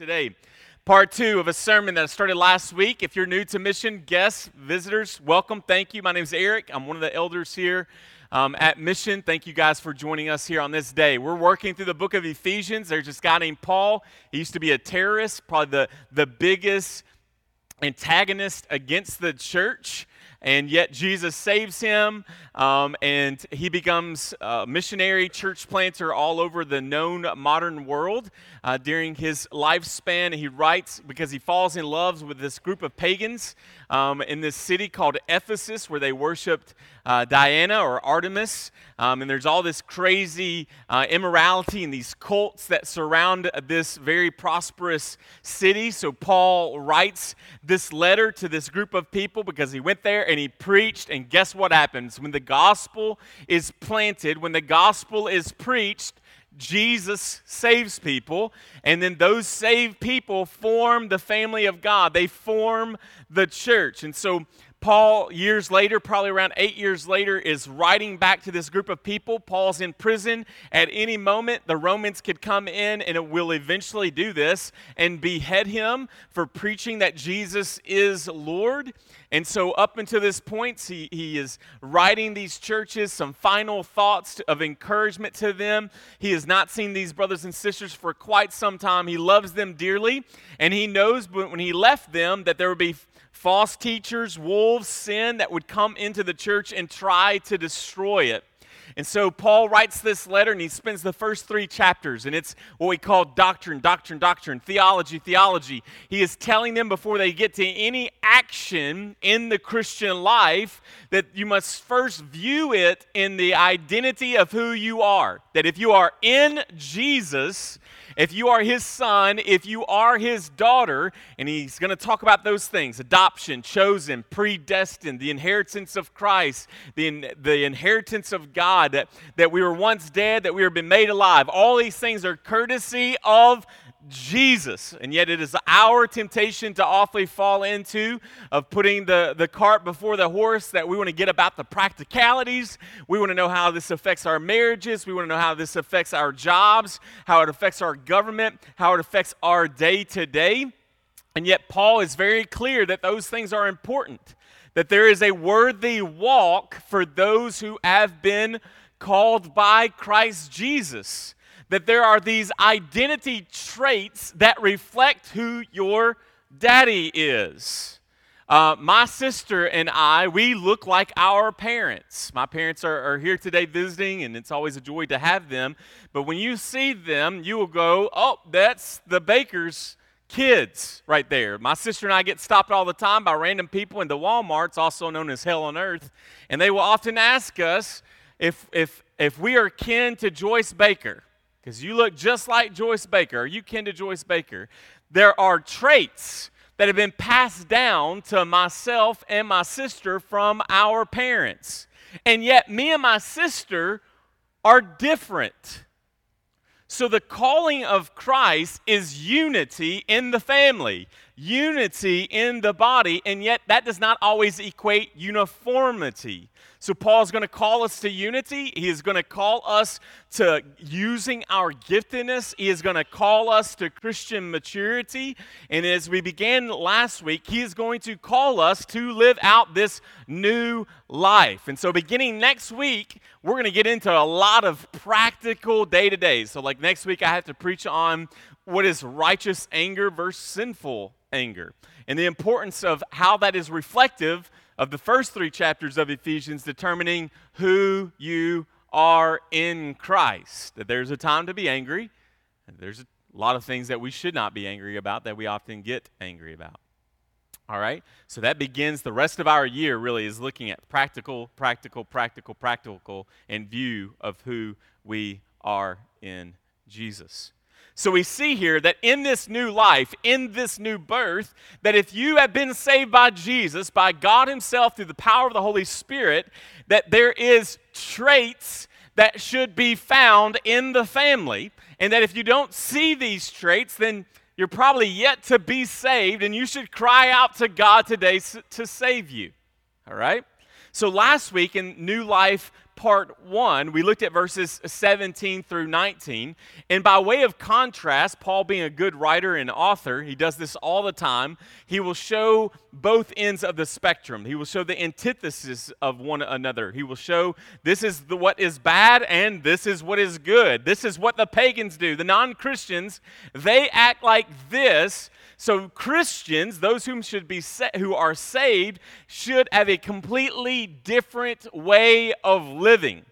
today. Part two of a sermon that I started last week. If you're new to Mission, guests, visitors, welcome. Thank you. My name is Eric. I'm one of the elders here um, at Mission. Thank you guys for joining us here on this day. We're working through the book of Ephesians. There's this guy named Paul. He used to be a terrorist, probably the, the biggest antagonist against the church and yet Jesus saves him, um, and he becomes a missionary church planter all over the known modern world uh, during his lifespan. He writes because he falls in love with this group of pagans um, in this city called Ephesus, where they worshipped uh, Diana or Artemis. Um, and there's all this crazy uh, immorality and these cults that surround this very prosperous city. So Paul writes this letter to this group of people because he went there and he preached. And guess what happens? When the gospel is planted, when the gospel is preached, Jesus saves people, and then those saved people form the family of God. They form the church. And so Paul, years later, probably around eight years later, is writing back to this group of people. Paul's in prison. At any moment, the Romans could come in, and it will eventually do this and behead him for preaching that Jesus is Lord. And so, up until this point, he, he is writing these churches some final thoughts of encouragement to them. He has not seen these brothers and sisters for quite some time. He loves them dearly, and he knows when he left them that there would be false teachers, wolves, sin that would come into the church and try to destroy it. And so Paul writes this letter and he spends the first three chapters, and it's what we call doctrine, doctrine, doctrine, theology, theology. He is telling them before they get to any action in the Christian life that you must first view it in the identity of who you are. That if you are in Jesus, if you are his son, if you are his daughter, and he's going to talk about those things adoption, chosen, predestined, the inheritance of Christ, the, the inheritance of God, that, that we were once dead, that we have been made alive. All these things are courtesy of Jesus. And yet it is our temptation to awfully fall into of putting the, the cart before the horse that we want to get about the practicalities. We want to know how this affects our marriages. We want to know how this affects our jobs, how it affects our government, how it affects our day to day. And yet Paul is very clear that those things are important, that there is a worthy walk for those who have been called by Christ Jesus that there are these identity traits that reflect who your daddy is. Uh, my sister and I, we look like our parents. My parents are, are here today visiting, and it's always a joy to have them. But when you see them, you will go, oh, that's the baker's kids right there. My sister and I get stopped all the time by random people in the Walmarts, also known as Hell on Earth, and they will often ask us if, if, if we are kin to Joyce Baker because you look just like Joyce Baker. Are you kin to Joyce Baker? There are traits that have been passed down to myself and my sister from our parents. And yet, me and my sister are different. So, the calling of Christ is unity in the family, unity in the body, and yet that does not always equate uniformity. So, Paul's going to call us to unity. He is going to call us to using our giftedness. He is going to call us to Christian maturity. And as we began last week, he is going to call us to live out this new life. And so, beginning next week, we're going to get into a lot of practical day to day. So, like next week, I have to preach on what is righteous anger versus sinful anger and the importance of how that is reflective of the first three chapters of Ephesians determining who you are in Christ. That there's a time to be angry, there's a lot of things that we should not be angry about that we often get angry about. All right? So that begins the rest of our year, really, is looking at practical, practical, practical, practical in view of who we are in Jesus. So we see here that in this new life, in this new birth, that if you have been saved by Jesus, by God Himself through the power of the Holy Spirit, that there is traits that should be found in the family, and that if you don't see these traits, then you're probably yet to be saved, and you should cry out to God today to save you. All right? So last week in New Life part one, we looked at verses 17 through 19. And by way of contrast, Paul being a good writer and author, he does this all the time. He will show both ends of the spectrum. He will show the antithesis of one another. He will show this is the, what is bad and this is what is good. This is what the pagans do. The non Christians, they act like this so Christians, those whom should be sa- who are saved, should have a completely different way of living.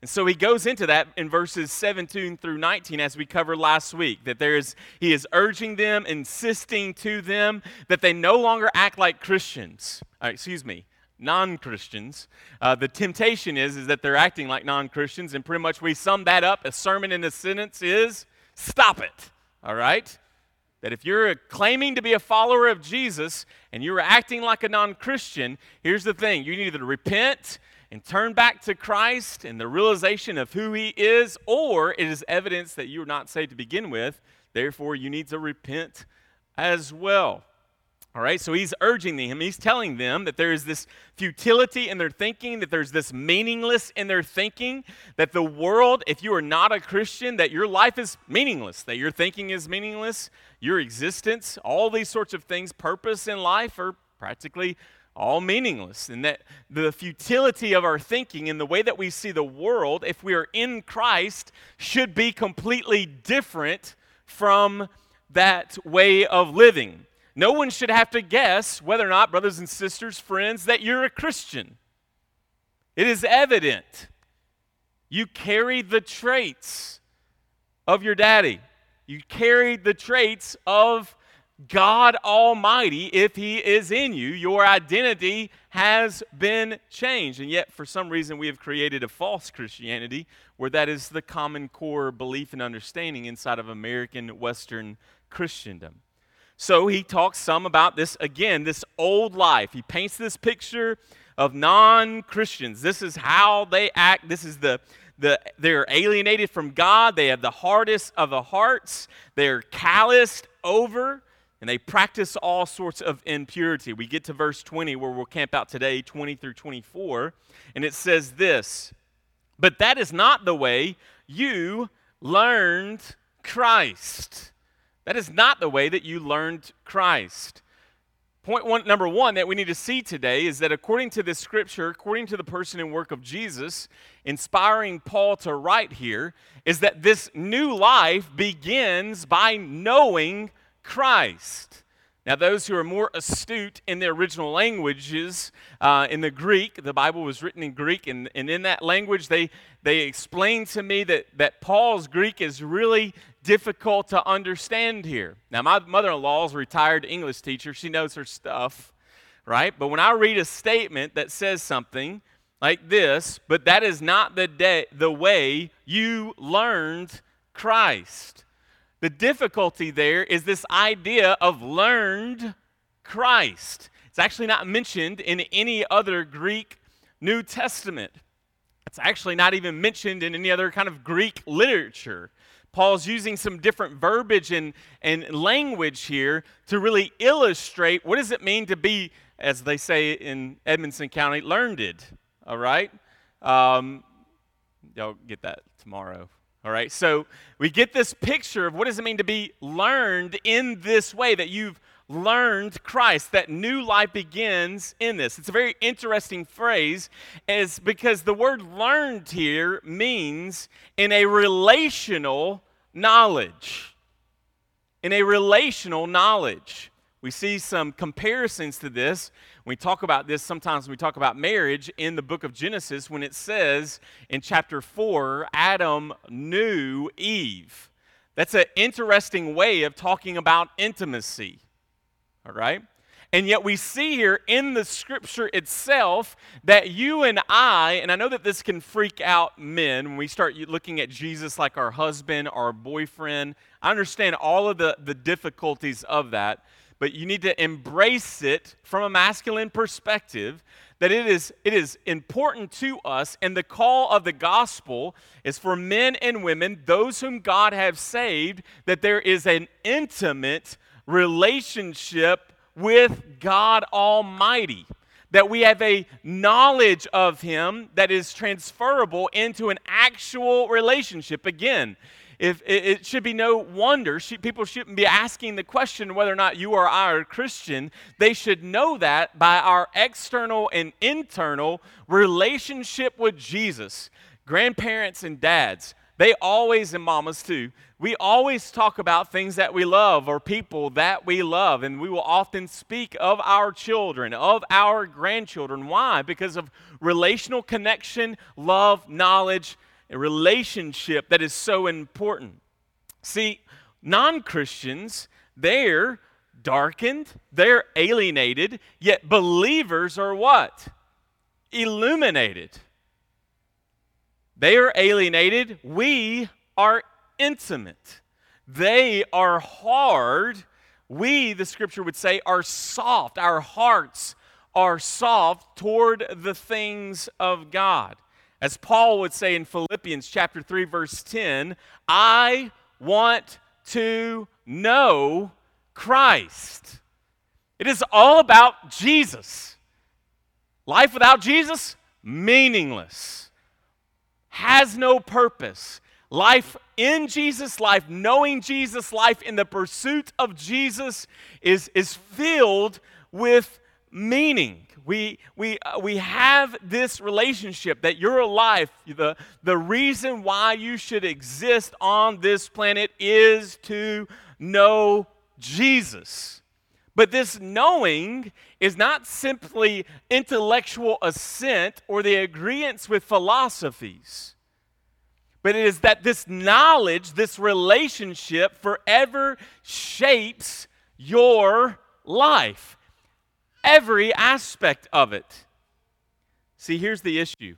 And so he goes into that in verses 17 through 19 as we covered last week that there is he is urging them, insisting to them that they no longer act like Christians. Uh, excuse me, non-Christians. Uh, the temptation is is that they're acting like non-Christians and pretty much we sum that up a sermon in a sentence is stop it. All right? That if you're claiming to be a follower of Jesus and you're acting like a non Christian, here's the thing you need to repent and turn back to Christ and the realization of who He is, or it is evidence that you're not saved to begin with. Therefore, you need to repent as well. All right, so he's urging them, he's telling them that there is this futility in their thinking, that there's this meaningless in their thinking, that the world, if you are not a Christian, that your life is meaningless, that your thinking is meaningless, your existence, all these sorts of things, purpose in life are practically all meaningless. And that the futility of our thinking and the way that we see the world, if we are in Christ, should be completely different from that way of living. No one should have to guess whether or not, brothers and sisters, friends, that you're a Christian. It is evident. You carry the traits of your daddy. You carry the traits of God Almighty if He is in you. Your identity has been changed. And yet, for some reason, we have created a false Christianity where that is the common core belief and understanding inside of American Western Christendom. So he talks some about this again, this old life. He paints this picture of non Christians. This is how they act. This is the, the they're alienated from God. They have the hardest of the hearts. They're calloused over and they practice all sorts of impurity. We get to verse 20 where we'll camp out today, 20 through 24, and it says this But that is not the way you learned Christ. That is not the way that you learned Christ. Point one, number one that we need to see today is that according to this scripture, according to the person and work of Jesus, inspiring Paul to write here, is that this new life begins by knowing Christ. Now, those who are more astute in the original languages, uh, in the Greek, the Bible was written in Greek, and, and in that language, they, they explained to me that, that Paul's Greek is really difficult to understand here. Now, my mother in law is a retired English teacher, she knows her stuff, right? But when I read a statement that says something like this, but that is not the, the way you learned Christ the difficulty there is this idea of learned Christ. It's actually not mentioned in any other Greek New Testament. It's actually not even mentioned in any other kind of Greek literature. Paul's using some different verbiage and, and language here to really illustrate what does it mean to be, as they say in Edmonson County, learned. All right? Um, y'all get that tomorrow. All right, so we get this picture of what does it mean to be learned in this way that you've learned Christ, that new life begins in this. It's a very interesting phrase, is because the word learned here means in a relational knowledge. In a relational knowledge. We see some comparisons to this we talk about this sometimes when we talk about marriage in the book of Genesis when it says in chapter 4, Adam knew Eve. That's an interesting way of talking about intimacy. All right? And yet we see here in the scripture itself that you and I, and I know that this can freak out men when we start looking at Jesus like our husband, our boyfriend. I understand all of the, the difficulties of that but you need to embrace it from a masculine perspective that it is, it is important to us and the call of the gospel is for men and women those whom god has saved that there is an intimate relationship with god almighty that we have a knowledge of Him that is transferable into an actual relationship. Again, if it, should be no wonder people shouldn't be asking the question whether or not you or I are a Christian. They should know that by our external and internal relationship with Jesus. Grandparents and dads, they always, and mamas too, we always talk about things that we love or people that we love, and we will often speak of our children, of our grandchildren. Why? Because of relational connection, love, knowledge, a relationship that is so important. See, non Christians, they're darkened, they're alienated, yet believers are what? Illuminated. They are alienated, we are intimate. They are hard. We, the scripture would say, are soft. Our hearts are soft toward the things of God. As Paul would say in Philippians chapter 3 verse 10, I want to know Christ. It is all about Jesus. Life without Jesus meaningless. Has no purpose. Life in Jesus, life knowing Jesus, life in the pursuit of Jesus is, is filled with meaning. We, we, uh, we have this relationship that your life, the, the reason why you should exist on this planet is to know Jesus. But this knowing is not simply intellectual assent or the agreements with philosophies but it is that this knowledge, this relationship forever shapes your life, every aspect of it. See, here's the issue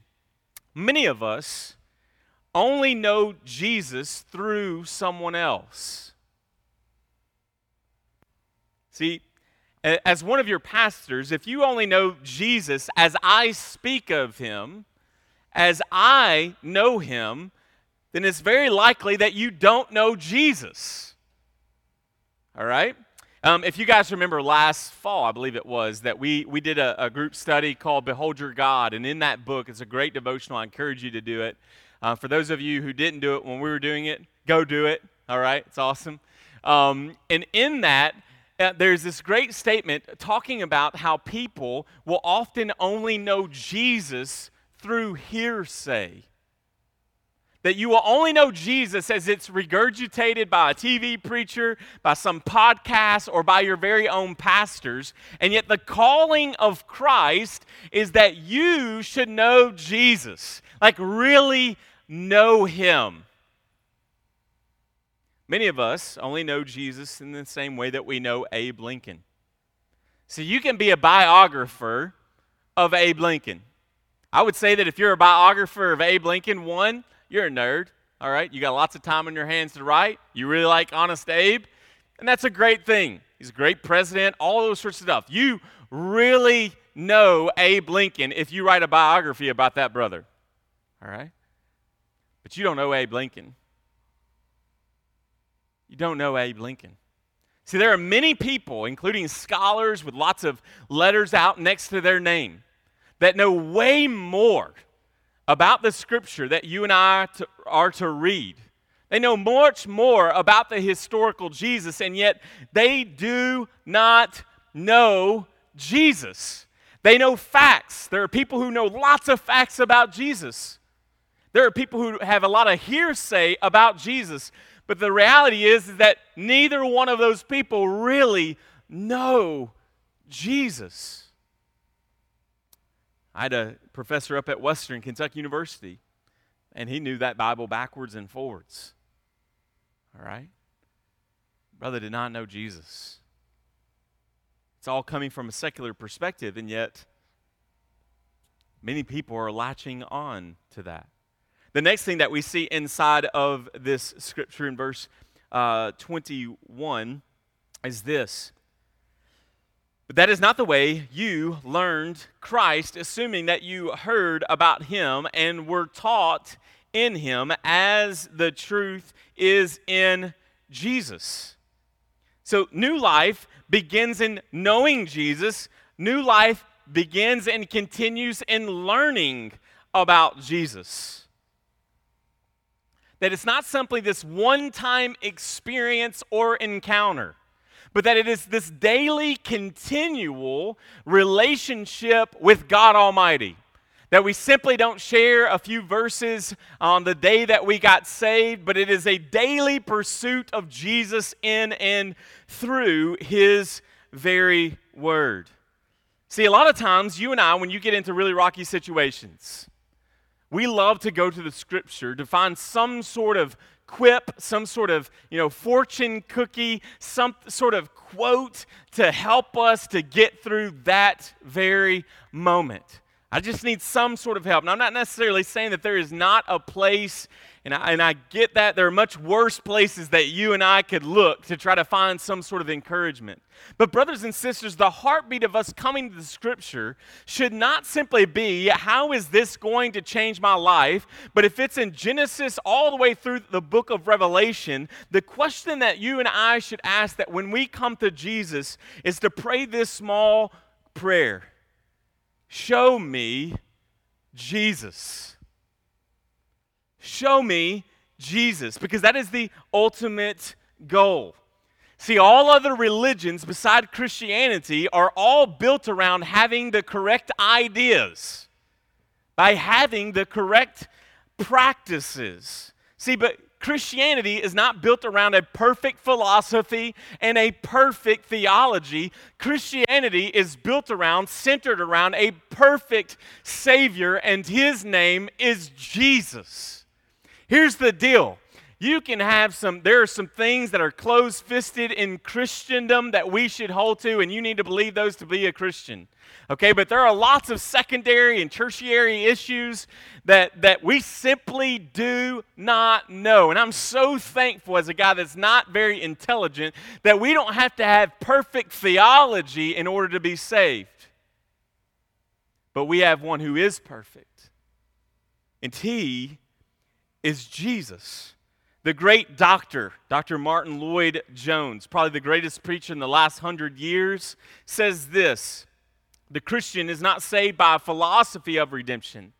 many of us only know Jesus through someone else. See, as one of your pastors, if you only know Jesus as I speak of him, as I know him, then it's very likely that you don't know Jesus. All right? Um, if you guys remember last fall, I believe it was, that we, we did a, a, group study called Behold Your God. And in that book, it's a great devotional. I encourage you to do it. Uh, for those of you who didn't do it when we were doing it, go do it. All right? It's awesome. Um, and in that, uh, there's this great statement talking about how people will often only know Jesus through hearsay that you will only know Jesus as it's regurgitated by a TV preacher, by some podcast, or by your very own pastors. And yet, the calling of Christ is that you should know Jesus, like really know Him. Many of us only know Jesus in the same way that we know Abe Lincoln. So you can be a biographer of Abe Lincoln. I would say that if you're a biographer of Abe Lincoln, one, you're a nerd, all right? You got lots of time on your hands to write. You really like Honest Abe, and that's a great thing. He's a great president, all those sorts of stuff. You really know Abe Lincoln if you write a biography about that brother, all right? But you don't know Abe Lincoln. You don't know Abe Lincoln. See, there are many people, including scholars with lots of letters out next to their name, that know way more about the scripture that you and I to, are to read. They know much more about the historical Jesus, and yet they do not know Jesus. They know facts. There are people who know lots of facts about Jesus. There are people who have a lot of hearsay about Jesus. But the reality is, is that neither one of those people really know Jesus. I had a professor up at Western Kentucky University, and he knew that Bible backwards and forwards. All right? Brother did not know Jesus. It's all coming from a secular perspective, and yet many people are latching on to that. The next thing that we see inside of this scripture in verse uh, 21 is this but that is not the way you learned Christ, assuming that you heard about him and were taught in him as the truth is in Jesus. So, new life begins in knowing Jesus. New life begins and continues in learning about Jesus. That it's not simply this one time experience or encounter, but that it is this daily, continual relationship with God Almighty. That we simply don't share a few verses on the day that we got saved, but it is a daily pursuit of Jesus in and through His very word. See, a lot of times, you and I, when you get into really rocky situations, we love to go to the scripture to find some sort of quip, some sort of, you know, fortune cookie, some sort of quote to help us to get through that very moment. I just need some sort of help. And I'm not necessarily saying that there is not a place, and I, and I get that there are much worse places that you and I could look to try to find some sort of encouragement. But, brothers and sisters, the heartbeat of us coming to the scripture should not simply be, how is this going to change my life? But if it's in Genesis all the way through the book of Revelation, the question that you and I should ask that when we come to Jesus is to pray this small prayer. Show me Jesus. Show me Jesus, because that is the ultimate goal. See, all other religions beside Christianity are all built around having the correct ideas, by having the correct practices. See, but Christianity is not built around a perfect philosophy and a perfect theology. Christianity is built around, centered around a perfect Savior, and His name is Jesus. Here's the deal you can have some, there are some things that are closed fisted in Christendom that we should hold to, and you need to believe those to be a Christian. Okay, but there are lots of secondary and tertiary issues that, that we simply do not know. And I'm so thankful as a guy that's not very intelligent that we don't have to have perfect theology in order to be saved. But we have one who is perfect, and he is Jesus. The great doctor, Dr. Martin Lloyd Jones, probably the greatest preacher in the last hundred years, says this The Christian is not saved by a philosophy of redemption.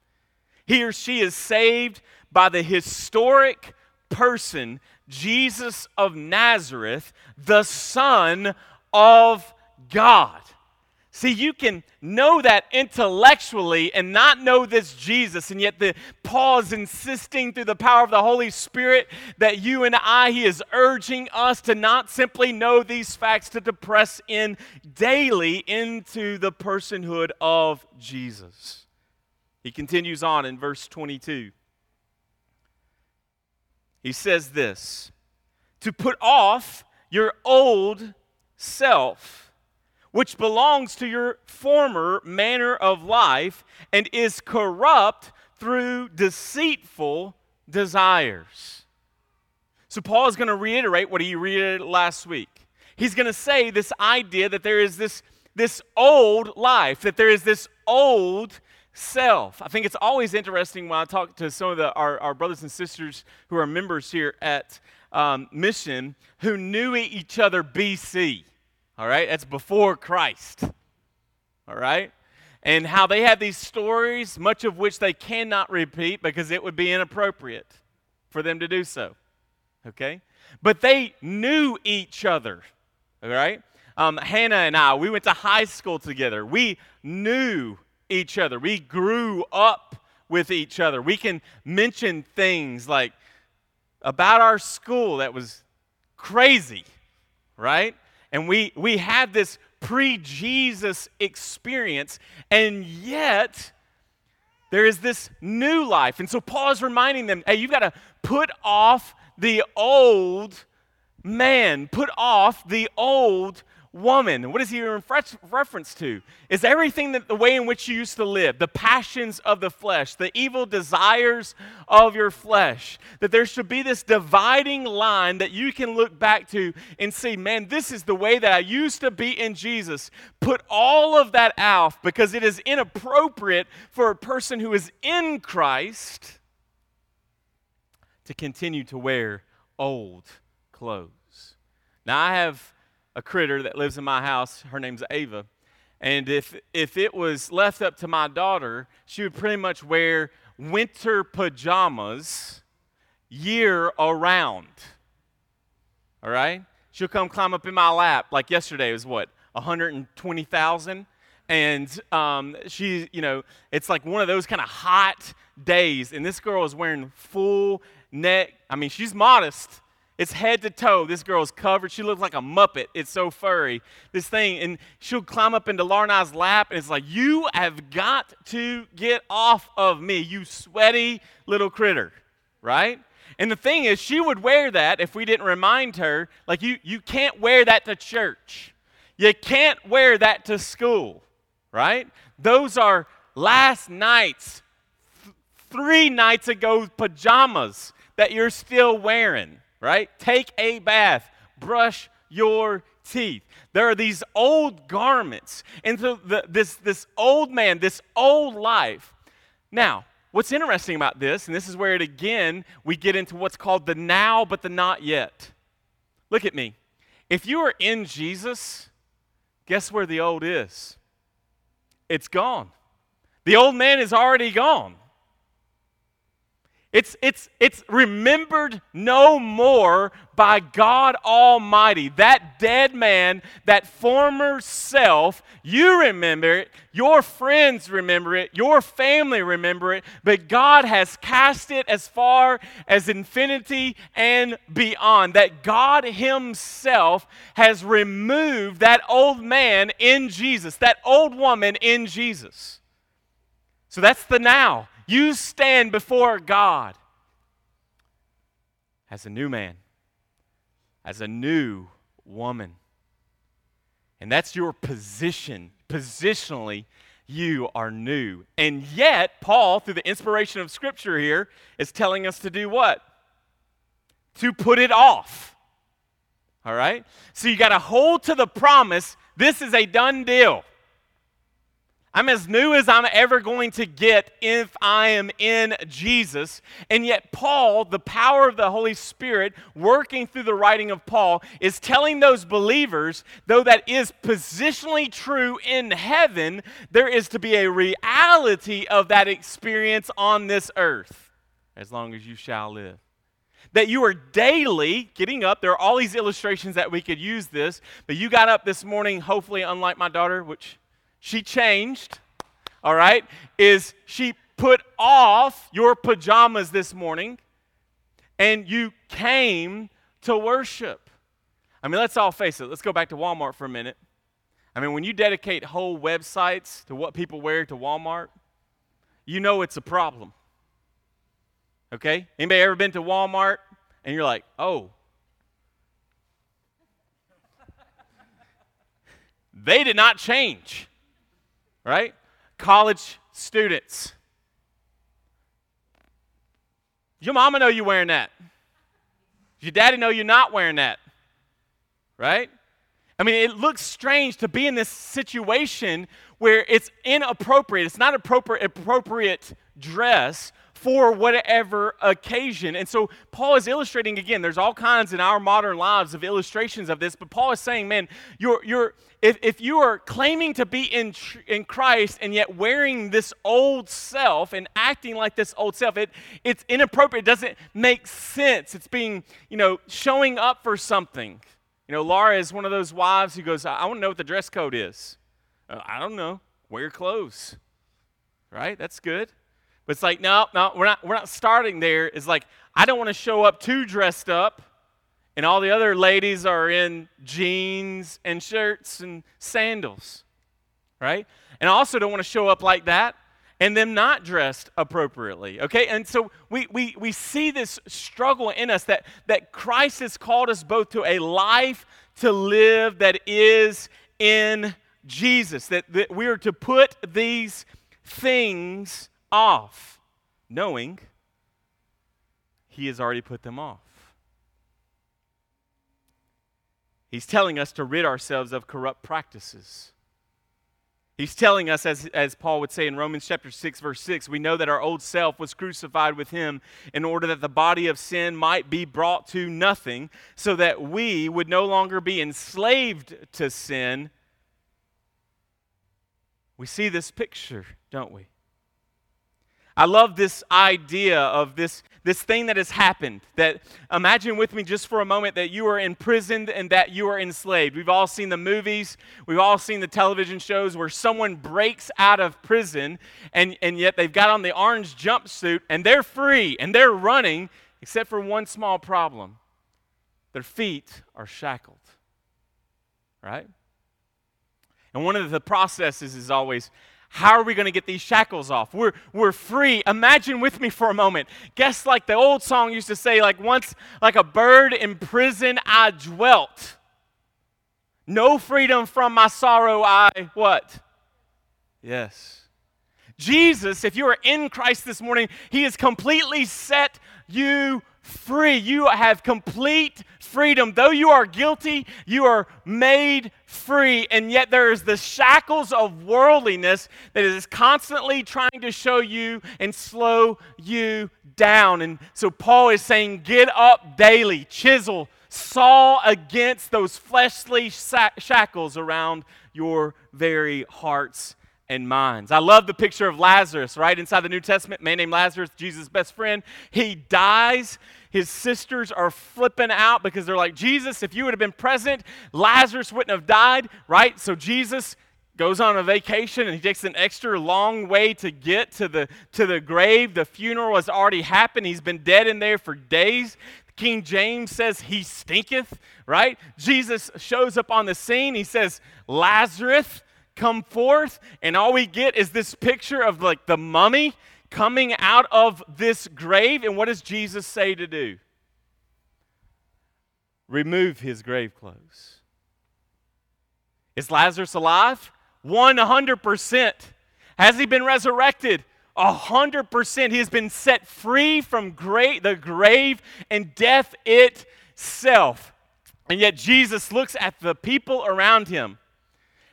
He or she is saved by the historic person, Jesus of Nazareth, the Son of God. See, you can know that intellectually and not know this Jesus, and yet the Paul is insisting through the power of the Holy Spirit that you and I, he is urging us to not simply know these facts, to depress in daily into the personhood of Jesus. He continues on in verse 22. He says this to put off your old self which belongs to your former manner of life and is corrupt through deceitful desires. So, Paul is going to reiterate what he reiterated last week. He's going to say this idea that there is this, this old life, that there is this old self. I think it's always interesting when I talk to some of the, our, our brothers and sisters who are members here at um, Mission who knew each other BC. All right? That's before Christ. All right? And how they have these stories, much of which they cannot repeat because it would be inappropriate for them to do so. Okay? But they knew each other. All right? Um, Hannah and I, we went to high school together. We knew each other. We grew up with each other. We can mention things like about our school that was crazy, right? And we, we had this pre Jesus experience, and yet there is this new life. And so Paul is reminding them hey, you've got to put off the old man, put off the old woman. What is he in reference to? Is everything that the way in which you used to live, the passions of the flesh, the evil desires of your flesh. That there should be this dividing line that you can look back to and see, man, this is the way that I used to be in Jesus. Put all of that out because it is inappropriate for a person who is in Christ to continue to wear old clothes. Now, I have a critter that lives in my house. Her name's Ava. And if, if it was left up to my daughter, she would pretty much wear winter pajamas year around. All right? She'll come climb up in my lap. Like yesterday was what, 120,000? And um, she, you know, it's like one of those kind of hot days. And this girl is wearing full neck. I mean, she's modest. It's head to toe. This girl's covered. She looks like a muppet. It's so furry. This thing, and she'll climb up into Larnai's lap, and it's like, You have got to get off of me, you sweaty little critter, right? And the thing is, she would wear that if we didn't remind her, like, you, you can't wear that to church. You can't wear that to school, right? Those are last night's, th- three nights ago pajamas that you're still wearing, right? Take a bath, brush your teeth. There are these old garments. And so the, this, this old man, this old life. Now, what's interesting about this, and this is where it again we get into what's called the now but the not yet. Look at me. If you are in Jesus, guess where the old is? It's gone. The old man is already gone. It's, it's, it's remembered no more by God Almighty. That dead man, that former self, you remember it, your friends remember it, your family remember it, but God has cast it as far as infinity and beyond. That God Himself has removed that old man in Jesus, that old woman in Jesus. So that's the now. You stand before God as a new man, as a new woman. And that's your position. Positionally, you are new. And yet, Paul, through the inspiration of Scripture here, is telling us to do what? To put it off. All right? So you got to hold to the promise. This is a done deal. I'm as new as I'm ever going to get if I am in Jesus. And yet, Paul, the power of the Holy Spirit working through the writing of Paul, is telling those believers, though that is positionally true in heaven, there is to be a reality of that experience on this earth as long as you shall live that you are daily getting up. There are all these illustrations that we could use this, but you got up this morning, hopefully, unlike my daughter, which she changed, all right, is she put off your pajamas this morning and you came to worship. I mean, let's all face it. Let's go back to Walmart for a minute. I mean, when you dedicate whole websites to what people wear to Walmart, you know it's a problem. Okay? Anybody ever been to Walmart and you're like, oh, they did not change right? College students. Your mama know you wearing that. Your daddy know you're not wearing that. Right? I mean, it looks strange to be in this situation where it's inappropriate. It's not appropriate appropriate dress for whatever occasion. And so Paul is illustrating again, there's all kinds in our modern lives of illustrations of this, but Paul is saying, man, you're, you're, if, if you are claiming to be in, in Christ and yet wearing this old self and acting like this old self, it, it's inappropriate. It doesn't make sense. It's being, you know, showing up for something. You know, Laura is one of those wives who goes, I want to know what the dress code is. Uh, I don't know. Wear clothes. Right? That's good. But it's like, no, no, we're not, we're not starting there. It's like, I don't want to show up too dressed up, and all the other ladies are in jeans and shirts and sandals, right? And I also don't want to show up like that and them not dressed appropriately, okay? And so we, we, we see this struggle in us that, that Christ has called us both to a life to live that is in Jesus, that, that we are to put these things off, knowing He has already put them off. He's telling us to rid ourselves of corrupt practices. He's telling us, as, as Paul would say in Romans chapter 6, verse 6, we know that our old self was crucified with him in order that the body of sin might be brought to nothing, so that we would no longer be enslaved to sin, we see this picture, don't we? I love this idea of this, this thing that has happened. That imagine with me just for a moment that you are imprisoned and that you are enslaved. We've all seen the movies, we've all seen the television shows where someone breaks out of prison and, and yet they've got on the orange jumpsuit and they're free and they're running, except for one small problem their feet are shackled. Right? And one of the processes is always how are we going to get these shackles off? We're, we're free. Imagine with me for a moment. Guess like the old song used to say, like once, like a bird in prison I dwelt. No freedom from my sorrow I what? Yes. Jesus, if you are in Christ this morning, He has completely set you free. You have complete freedom. Though you are guilty, you are made free. And yet there is the shackles of worldliness that is constantly trying to show you and slow you down. And so Paul is saying, get up daily, chisel, saw against those fleshly shackles around your very hearts and minds. I love the picture of Lazarus, right? Inside the New Testament, man named Lazarus, Jesus' best friend. He dies. His sisters are flipping out because they're like, Jesus, if you would have been present, Lazarus wouldn't have died, right? So Jesus goes on a vacation and he takes an extra long way to get to the to the grave. The funeral has already happened. He's been dead in there for days. King James says he stinketh, right? Jesus shows up on the scene. He says, Lazarus, come forth. And all we get is this picture of like the mummy coming out of this grave. And what does Jesus say to do? Remove his grave clothes. Is Lazarus alive? 100%. Has he been resurrected? 100%. He has been set free from the grave and death itself. And yet Jesus looks at the people around him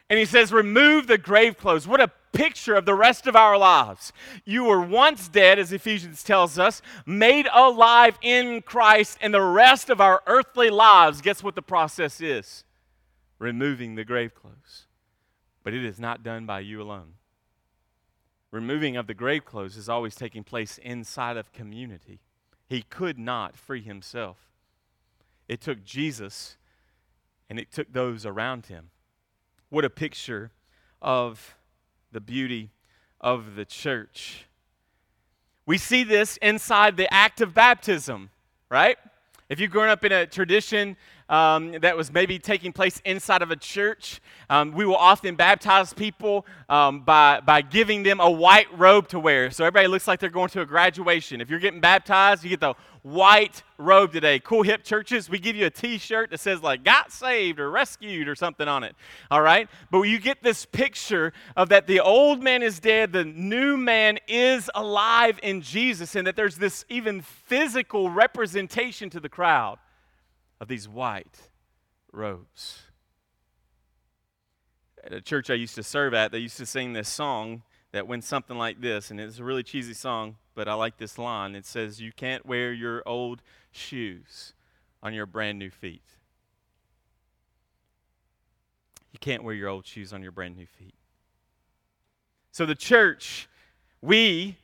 and he says, Remove the grave clothes. What a picture of the rest of our lives. You were once dead, as Ephesians tells us, made alive in Christ, and the rest of our earthly lives, guess what the process is? Removing the grave clothes. But it is not done by you alone. Removing of the grave clothes is always taking place inside of community. He could not free himself. It took Jesus and it took those around him. What a picture of the beauty of the church. We see this inside the act of baptism, right? If you've grown up in a tradition um, that was maybe taking place inside of a church, um, we will often baptize people um, by, by giving them a white robe to wear. So everybody looks like they're going to a graduation. If you're getting baptized, you get the white robe today. Cool hip churches, we give you a t-shirt that says like got saved or rescued or something on it. All right? But you get this picture of that the old man is dead, the new man is alive in Jesus and that there's this even physical representation to the crowd of these white robes. At a church I used to serve at, they used to sing this song that went something like this, and it's a really cheesy song, but I like this line. It says, You can't wear your old shoes on your brand new feet. You can't wear your old shoes on your brand new feet. So, the church, we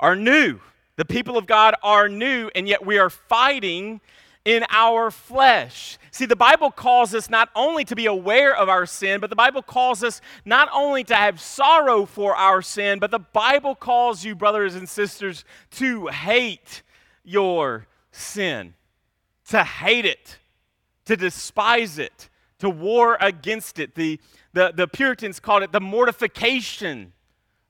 are new. The people of God are new, and yet we are fighting in our flesh. See, the Bible calls us not only to be aware of our sin, but the Bible calls us not only to have sorrow for our sin, but the Bible calls you, brothers and sisters, to hate your sin, to hate it, to despise it, to war against it. The, the, the Puritans called it the mortification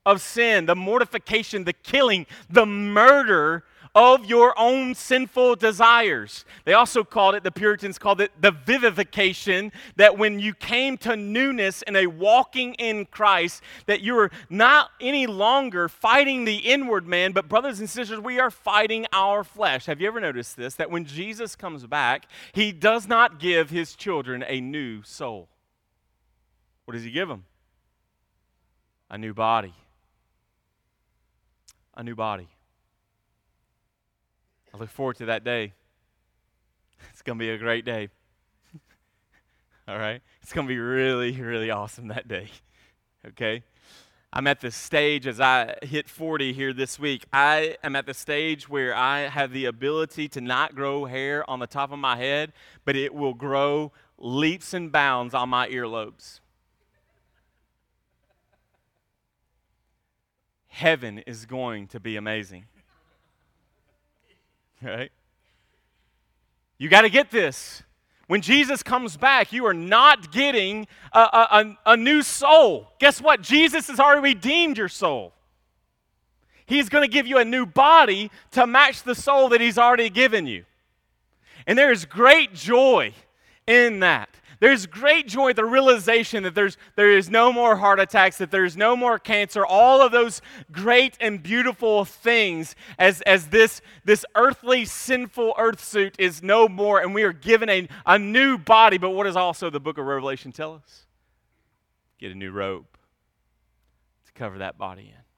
of sin, the mortification, the killing, the murder of your own sinful desires. They also called it, the Puritans called it the vivification, that when you came to newness and a walking in Christ, that you were not any longer fighting the inward man, but brothers and sisters, we are fighting our flesh. Have you ever noticed this? That when Jesus comes back, he does not give his children a new soul. What does he give them? A new body. A new body. I look forward to that day. It's going to be a great day. All right? It's going to be really, really awesome that day. okay? I'm at the stage as I hit 40 here this week. I am at the stage where I have the ability to not grow hair on the top of my head, but it will grow leaps and bounds on my earlobes. Heaven is going to be amazing. Right? You got to get this. When Jesus comes back, you are not getting a, a, a, new soul. Guess what? Jesus has already redeemed your soul. He's going to give you a new body to match the soul that He's already given you. And there is great joy in that. There's great joy, the realization that there's, there is no more heart attacks, that there's no more cancer, all of those great and beautiful things as, as this, this earthly, sinful earth suit is no more, and we are given a, a new body. But what does also the book of Revelation tell us? Get a new robe to cover that body in.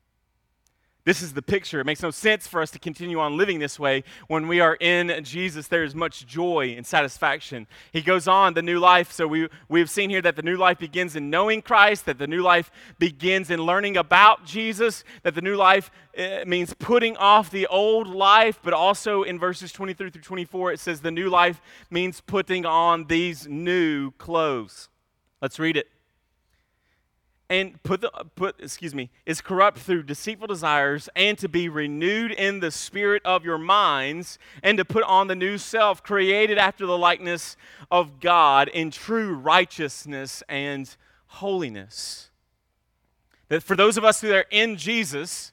This is the picture. It makes no sense for us to continue on living this way. When we are in Jesus, there is much joy and satisfaction. He goes on, the new life. So we, we've seen here that the new life begins in knowing Christ, that the new life begins in learning about Jesus, that the new life uh, means putting off the old life, but also in verses 23 through 24, it says the new life means putting on these new clothes. Let's read it and put the put excuse me is corrupt through deceitful desires and to be renewed in the spirit of your minds and to put on the new self created after the likeness of God in true righteousness and holiness. That for those of us who are in Jesus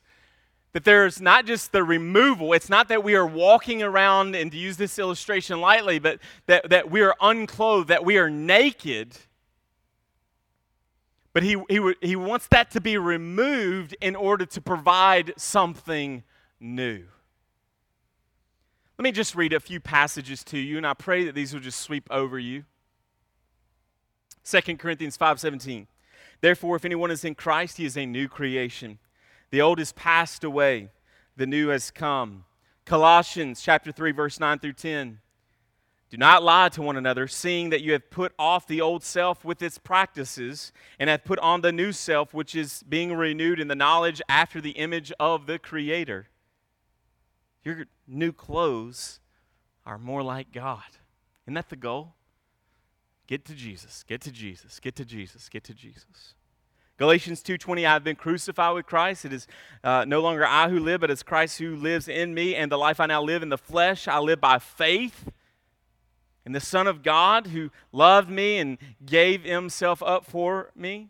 that there's not just the removal it's not that we are walking around and to use this illustration lightly but that, that we are unclothed that we are naked but he, he, he wants that to be removed in order to provide something new. Let me just read a few passages to you, and I pray that these will just sweep over you. 2 Corinthians 5:17. Therefore, if anyone is in Christ, he is a new creation. The old is passed away, the new has come. Colossians chapter 3, verse 9 through 10. Do not lie to one another, seeing that you have put off the old self with its practices, and have put on the new self, which is being renewed in the knowledge after the image of the Creator. Your new clothes are more like God. Isn't that the goal? Get to Jesus, get to Jesus, get to Jesus, get to Jesus. Galatians 2:20 I've been crucified with Christ it is uh, no longer I who live but it's Christ who lives in me and the life I now live in the flesh I live by faith and the Son of God who loved me and gave himself up for me.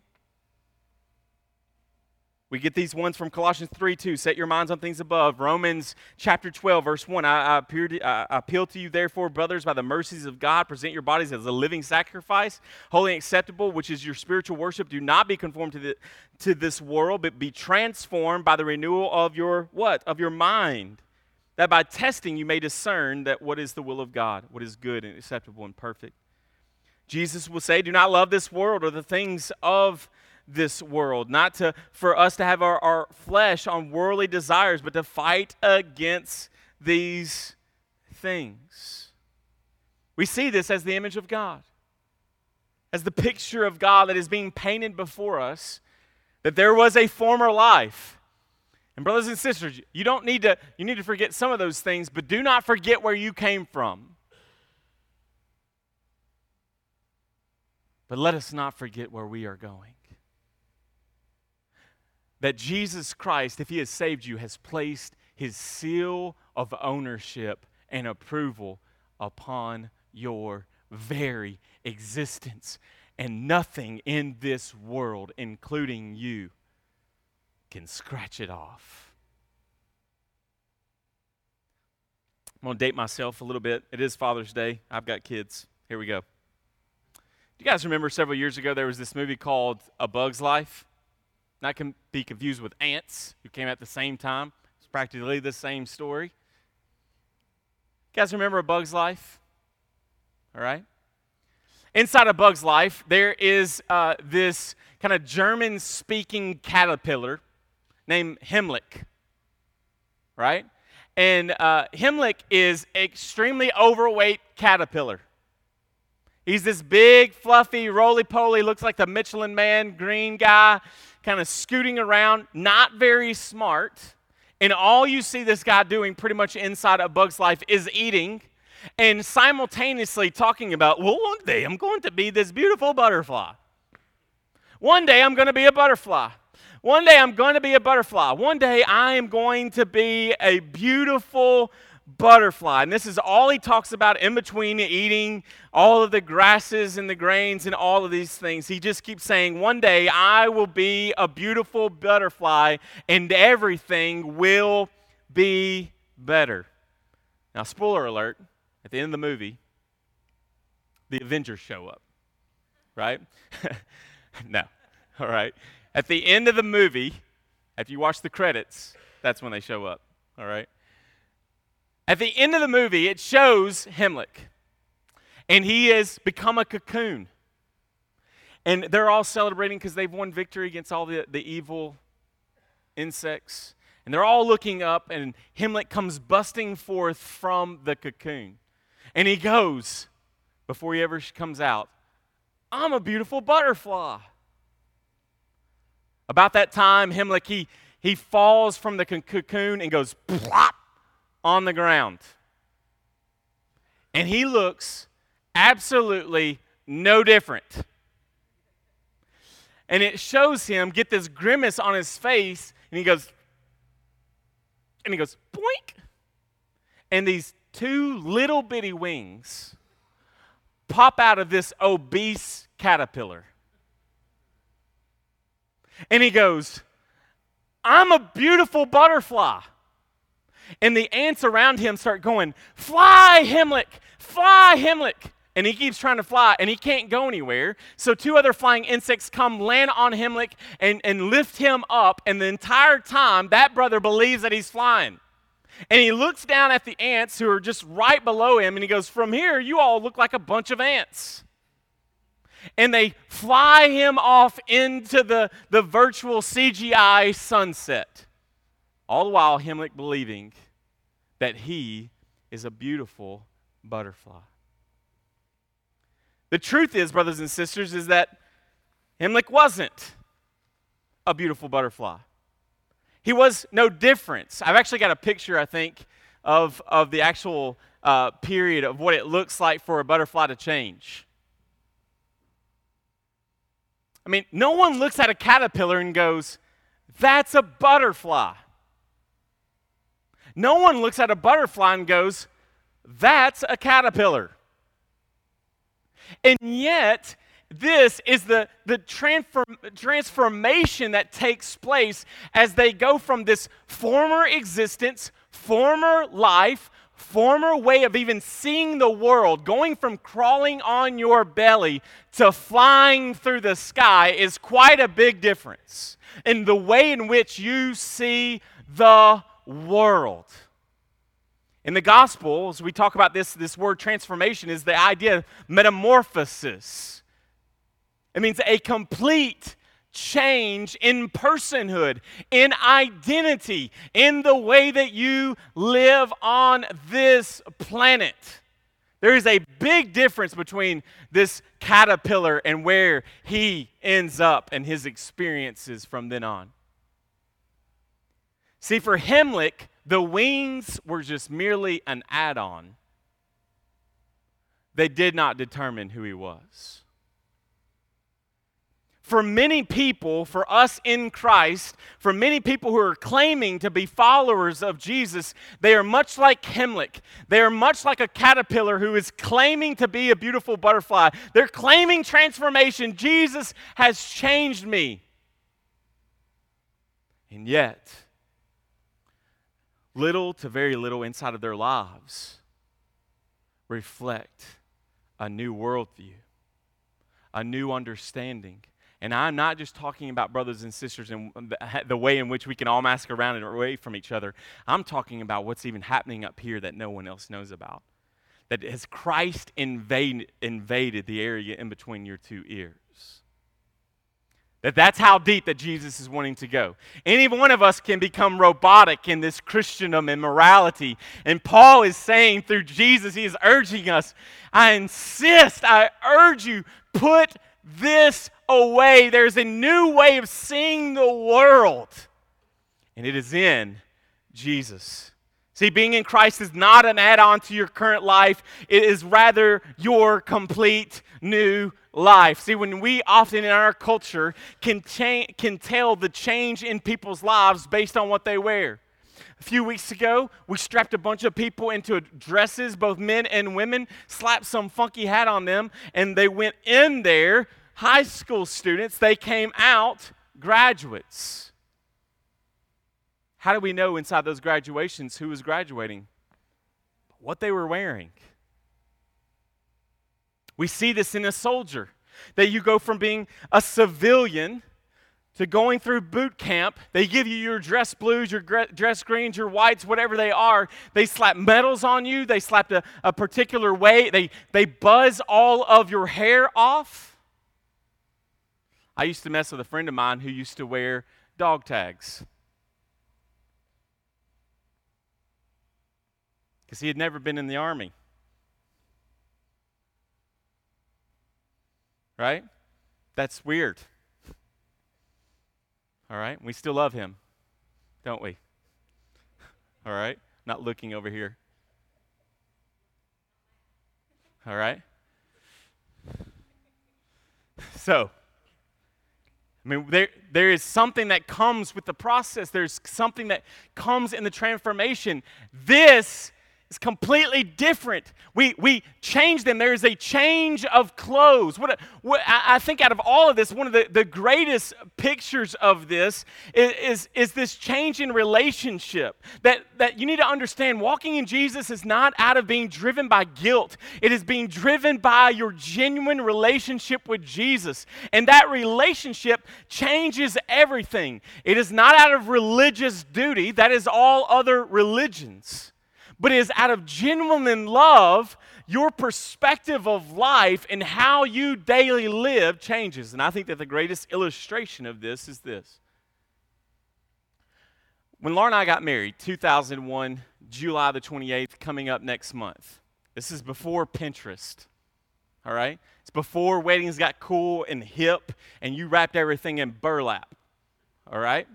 We get these ones from Colossians 3 2. Set your minds on things above. Romans chapter 12, verse 1. I, I, to, I, appeal to you, therefore, brothers, by the mercies of God, present your bodies as a living sacrifice, holy and acceptable, which is your spiritual worship. Do not be conformed to, the, to this world, but be transformed by the renewal of your what? Of your mind that by testing you may discern that what is the will of God, what is good and acceptable and perfect. Jesus will say, Do not love this world or the things of this world, not to, for us to have our, our flesh on worldly desires, but to fight against these things. We see this as the image of God, as the picture of God that is being painted before us, that there was a former life and brothers and sisters, you don't need to you need to forget some of those things, but do not forget where you came from. But let us not forget where we are going. That Jesus Christ, if he has saved you, has placed his seal of ownership and approval upon your very existence. And nothing in this world, including you, can scratch it off. I'm going to date myself a little bit. It is Father's Day. I've got kids. Here we go. Do you guys remember several years ago there was this movie called A Bug's Life? Not can be confused with Ants, who came at the same time. It's practically the same story. You guys remember A Bug's Life? All right. Inside A Bug's Life, there is uh, this kind of German speaking caterpillar named Heimlich, right? And uh, is extremely overweight caterpillar. He's this big, fluffy, roly poly, looks like the Michelin man, green guy. kind of scooting around, not very smart. And all you see this guy doing pretty much inside a bug's life is eating and simultaneously talking about, well, one day I'm going to be this beautiful butterfly. One day I'm going to be a butterfly. One day I'm going to be a butterfly. One day I am going to be a beautiful butterfly. And this is all he talks about in between eating all of the grasses and the grains and all of these things. He just keeps saying, One day I will be a beautiful butterfly and everything will be better. Now, spoiler alert at the end of the movie, the Avengers show up, right? no. All right. At the end of the movie, after you watch the credits, that's when they show up. All right. At the end of the movie, it shows Heimlich, and he has become a cocoon. And they're all celebrating because they've won victory against all the, the evil insects. And they're all looking up, and Heimlich comes busting forth from the cocoon. And he goes, before he ever comes out, I'm a beautiful butterfly. About that time, Heimlich, he, he falls from the cocoon and goes plop on the ground. And he looks absolutely no different. And it shows him get this grimace on his face, and he goes, and he goes, boink. And these two little bitty wings pop out of this obese caterpillar. And he goes, I'm a beautiful butterfly. And the ants around him start going, Fly, Heimlich, fly, Heimlich. And he keeps trying to fly and he can't go anywhere. So two other flying insects come, land on Heimlich, and, and lift him up. And the entire time, that brother believes that he's flying. And he looks down at the ants who are just right below him and he goes, From here, you all look like a bunch of ants and they fly him off into the, the virtual CGI sunset. All the while, Heimlich believing that he is a beautiful butterfly. The truth is, brothers and sisters, is that Heimlich wasn't a beautiful butterfly. He was no difference. I've actually got a picture, I think, of, of the actual uh, period of what it looks like for a butterfly to change. I mean, no one looks at a caterpillar and goes, that's a butterfly. No one looks at a butterfly and goes, that's a caterpillar. And yet, this is the, the transform, transformation that takes place as they go from this former existence, former life, former way of even seeing the world, going from crawling on your belly to flying through the sky, is quite a big difference in the way in which you see the world. In the Gospels, we talk about this, this word transformation is the idea of metamorphosis. It means a complete change in personhood, in identity, in the way that you live on this planet. There is a big difference between this caterpillar and where he ends up and his experiences from then on. See, for Heimlich, the wings were just merely an add on, they did not determine who he was for many people, for us in Christ, for many people who are claiming to be followers of Jesus, they are much like Heimlich. They are much like a caterpillar who is claiming to be a beautiful butterfly. They're claiming transformation. Jesus has changed me. And yet, little to very little inside of their lives reflect a new worldview, a new understanding and I'm not just talking about brothers and sisters and the way in which we can all mask around and away from each other. I'm talking about what's even happening up here that no one else knows about. That has Christ invade, invaded the area in between your two ears. That that's how deep that Jesus is wanting to go. Any one of us can become robotic in this Christendom and morality. And Paul is saying through Jesus, he is urging us, I insist, I urge you, put this a way, there's a new way of seeing the world, and it is in Jesus. See, being in Christ is not an add on to your current life, it is rather your complete new life. See, when we often in our culture can, cha- can tell the change in people's lives based on what they wear. A few weeks ago, we strapped a bunch of people into dresses, both men and women, slapped some funky hat on them, and they went in there, high school students, they came out graduates. How do we know inside those graduations who was graduating? What they were wearing. We see this in a soldier that you go from being a civilian to going through boot camp. They give you your dress blues, your dress greens, your whites, whatever they are. They slap medals on you. They slap a, a particular way. They, they buzz all of your hair off. I used to mess with a friend of mine who used to wear dog tags. because he had never been in the army. Right? That's weird. All right? We still love him, don't we? All right? Not looking over here. All right? So, mean, there, there is something that comes with the process. There's something that comes in the transformation. This is completely different. We, we change them. There is a change of clothes. What, what I, think out of all of this, one of the, the greatest pictures of this is, is, is, this change in relationship. That, that you need to understand walking in Jesus is not out of being driven by guilt, it is being driven by your genuine relationship with Jesus. And that relationship changes everything. It is not out of religious duty, that is all other religions but is out of genuine love, your perspective of life and how you daily live changes. And I think that the greatest illustration of this is this. When Laura and I got married, 2001, July the 28th, coming up next month. This is before Pinterest, all right? It's before weddings got cool and hip and you wrapped everything in burlap, all right?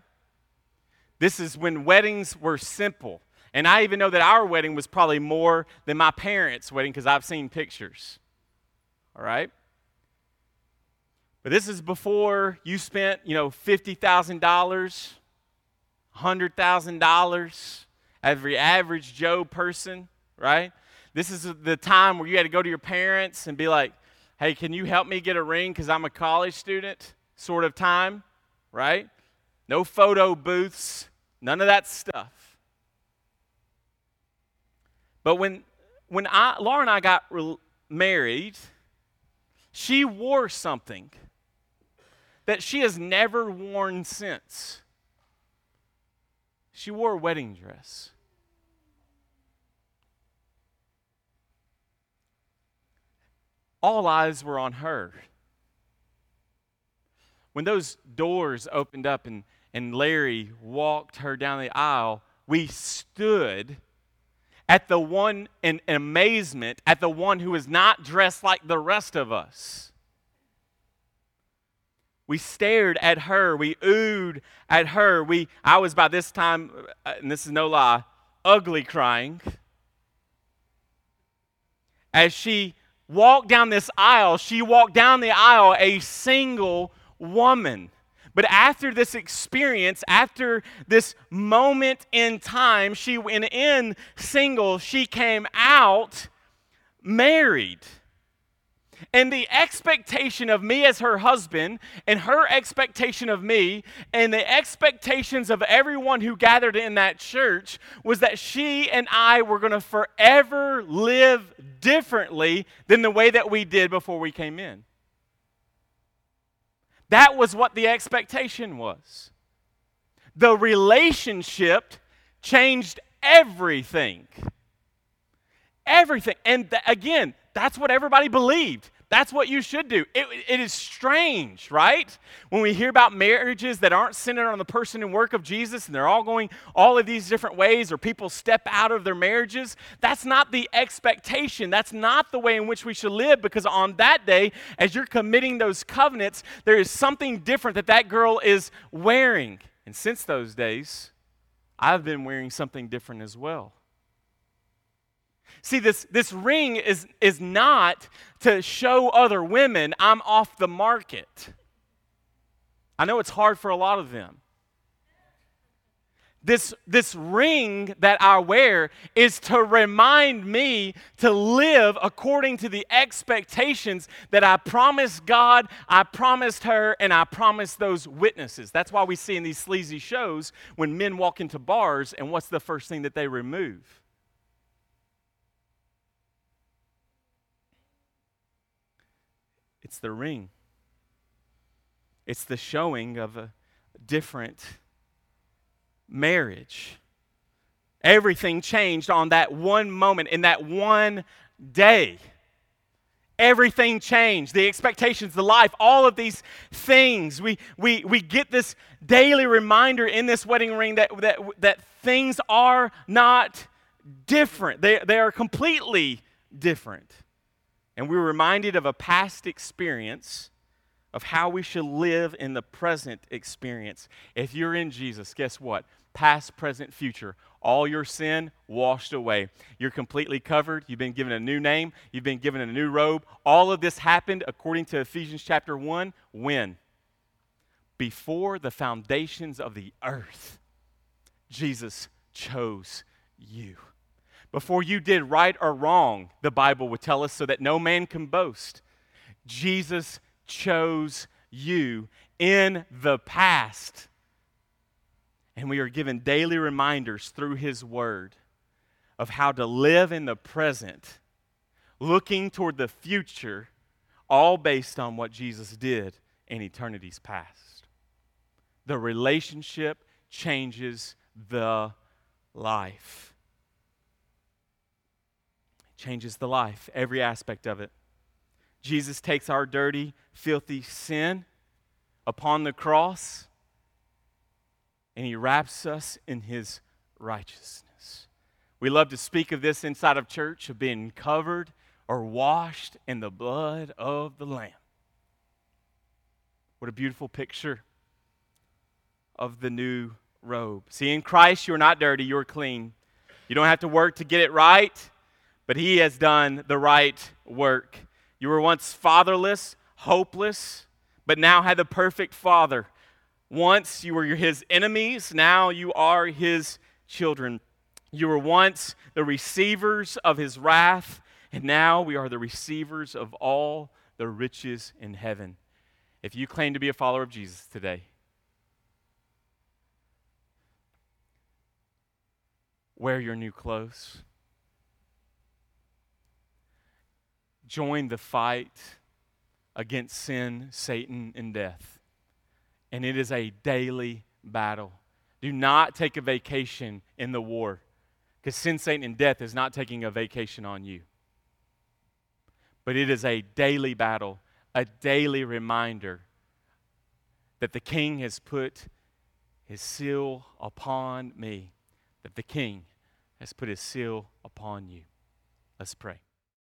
This is when weddings were simple. And I even know that our wedding was probably more than my parents' wedding because I've seen pictures. All right? But this is before you spent, you know, $50,000, $100,000, every average Joe person, right? This is the time where you had to go to your parents and be like, hey, can you help me get a ring because I'm a college student, sort of time, right? No photo booths, none of that stuff. But when, when I, Laura and I got re- married, she wore something that she has never worn since. She wore a wedding dress. All eyes were on her. When those doors opened up and, and Larry walked her down the aisle, we stood at the one in amazement at the one who is not dressed like the rest of us. We stared at her. We oohed at her. We, I was by this time, uh, and this is no lie, ugly crying. As she walked down this aisle, she walked down the aisle a single woman. But after this experience, after this moment in time, she went in single, she came out married. And the expectation of me as her husband, and her expectation of me, and the expectations of everyone who gathered in that church was that she and I were going to forever live differently than the way that we did before we came in. That was what the expectation was. The relationship changed everything. Everything. And th- again, that's what everybody believed. That's what you should do. It, it is strange, right? When we hear about marriages that aren't centered on the person and work of Jesus and they're all going all of these different ways, or people step out of their marriages, that's not the expectation. That's not the way in which we should live because on that day, as you're committing those covenants, there is something different that that girl is wearing. And since those days, I've been wearing something different as well. See, this, this ring is, is not to show other women I'm off the market. I know it's hard for a lot of them. This, this ring that I wear is to remind me to live according to the expectations that I promised God, I promised her, and I promised those witnesses. That's why we see in these sleazy shows when men walk into bars, and what's the first thing that they remove? It's the ring. It's the showing of a different marriage. Everything changed on that one moment, in that one day. Everything changed. The expectations, the life, all of these things. We, we, we get this daily reminder in this wedding ring that, that, that things are not different, they, they are completely different. And we're reminded of a past experience of how we should live in the present experience. If you're in Jesus, guess what? Past, present, future. All your sin washed away. You're completely covered. You've been given a new name. You've been given a new robe. All of this happened according to Ephesians chapter 1. When? Before the foundations of the earth, Jesus chose you. Before you did right or wrong, the Bible would tell us, so that no man can boast. Jesus chose you in the past. And we are given daily reminders through His Word of how to live in the present, looking toward the future, all based on what Jesus did in eternity's past. The relationship changes the life changes the life, every aspect of it. Jesus takes our dirty, filthy sin upon the cross and he wraps us in his righteousness. We love to speak of this inside of church of being covered or washed in the blood of the Lamb. What a beautiful picture of the new robe. See, in Christ, you're not dirty, you're clean. You don't have to work to get it right but he has done the right work. You were once fatherless, hopeless, but now had the perfect father. Once you were his enemies, now you are his children. You were once the receivers of his wrath, and now we are the receivers of all the riches in heaven. If you claim to be a follower of Jesus today, wear your new clothes. Join the fight against sin, Satan, and death. And it is a daily battle. Do not take a vacation in the war because sin, Satan, and death is not taking a vacation on you. But it is a daily battle, a daily reminder that the King has put his seal upon me, that the King has put his seal upon you. Let's pray.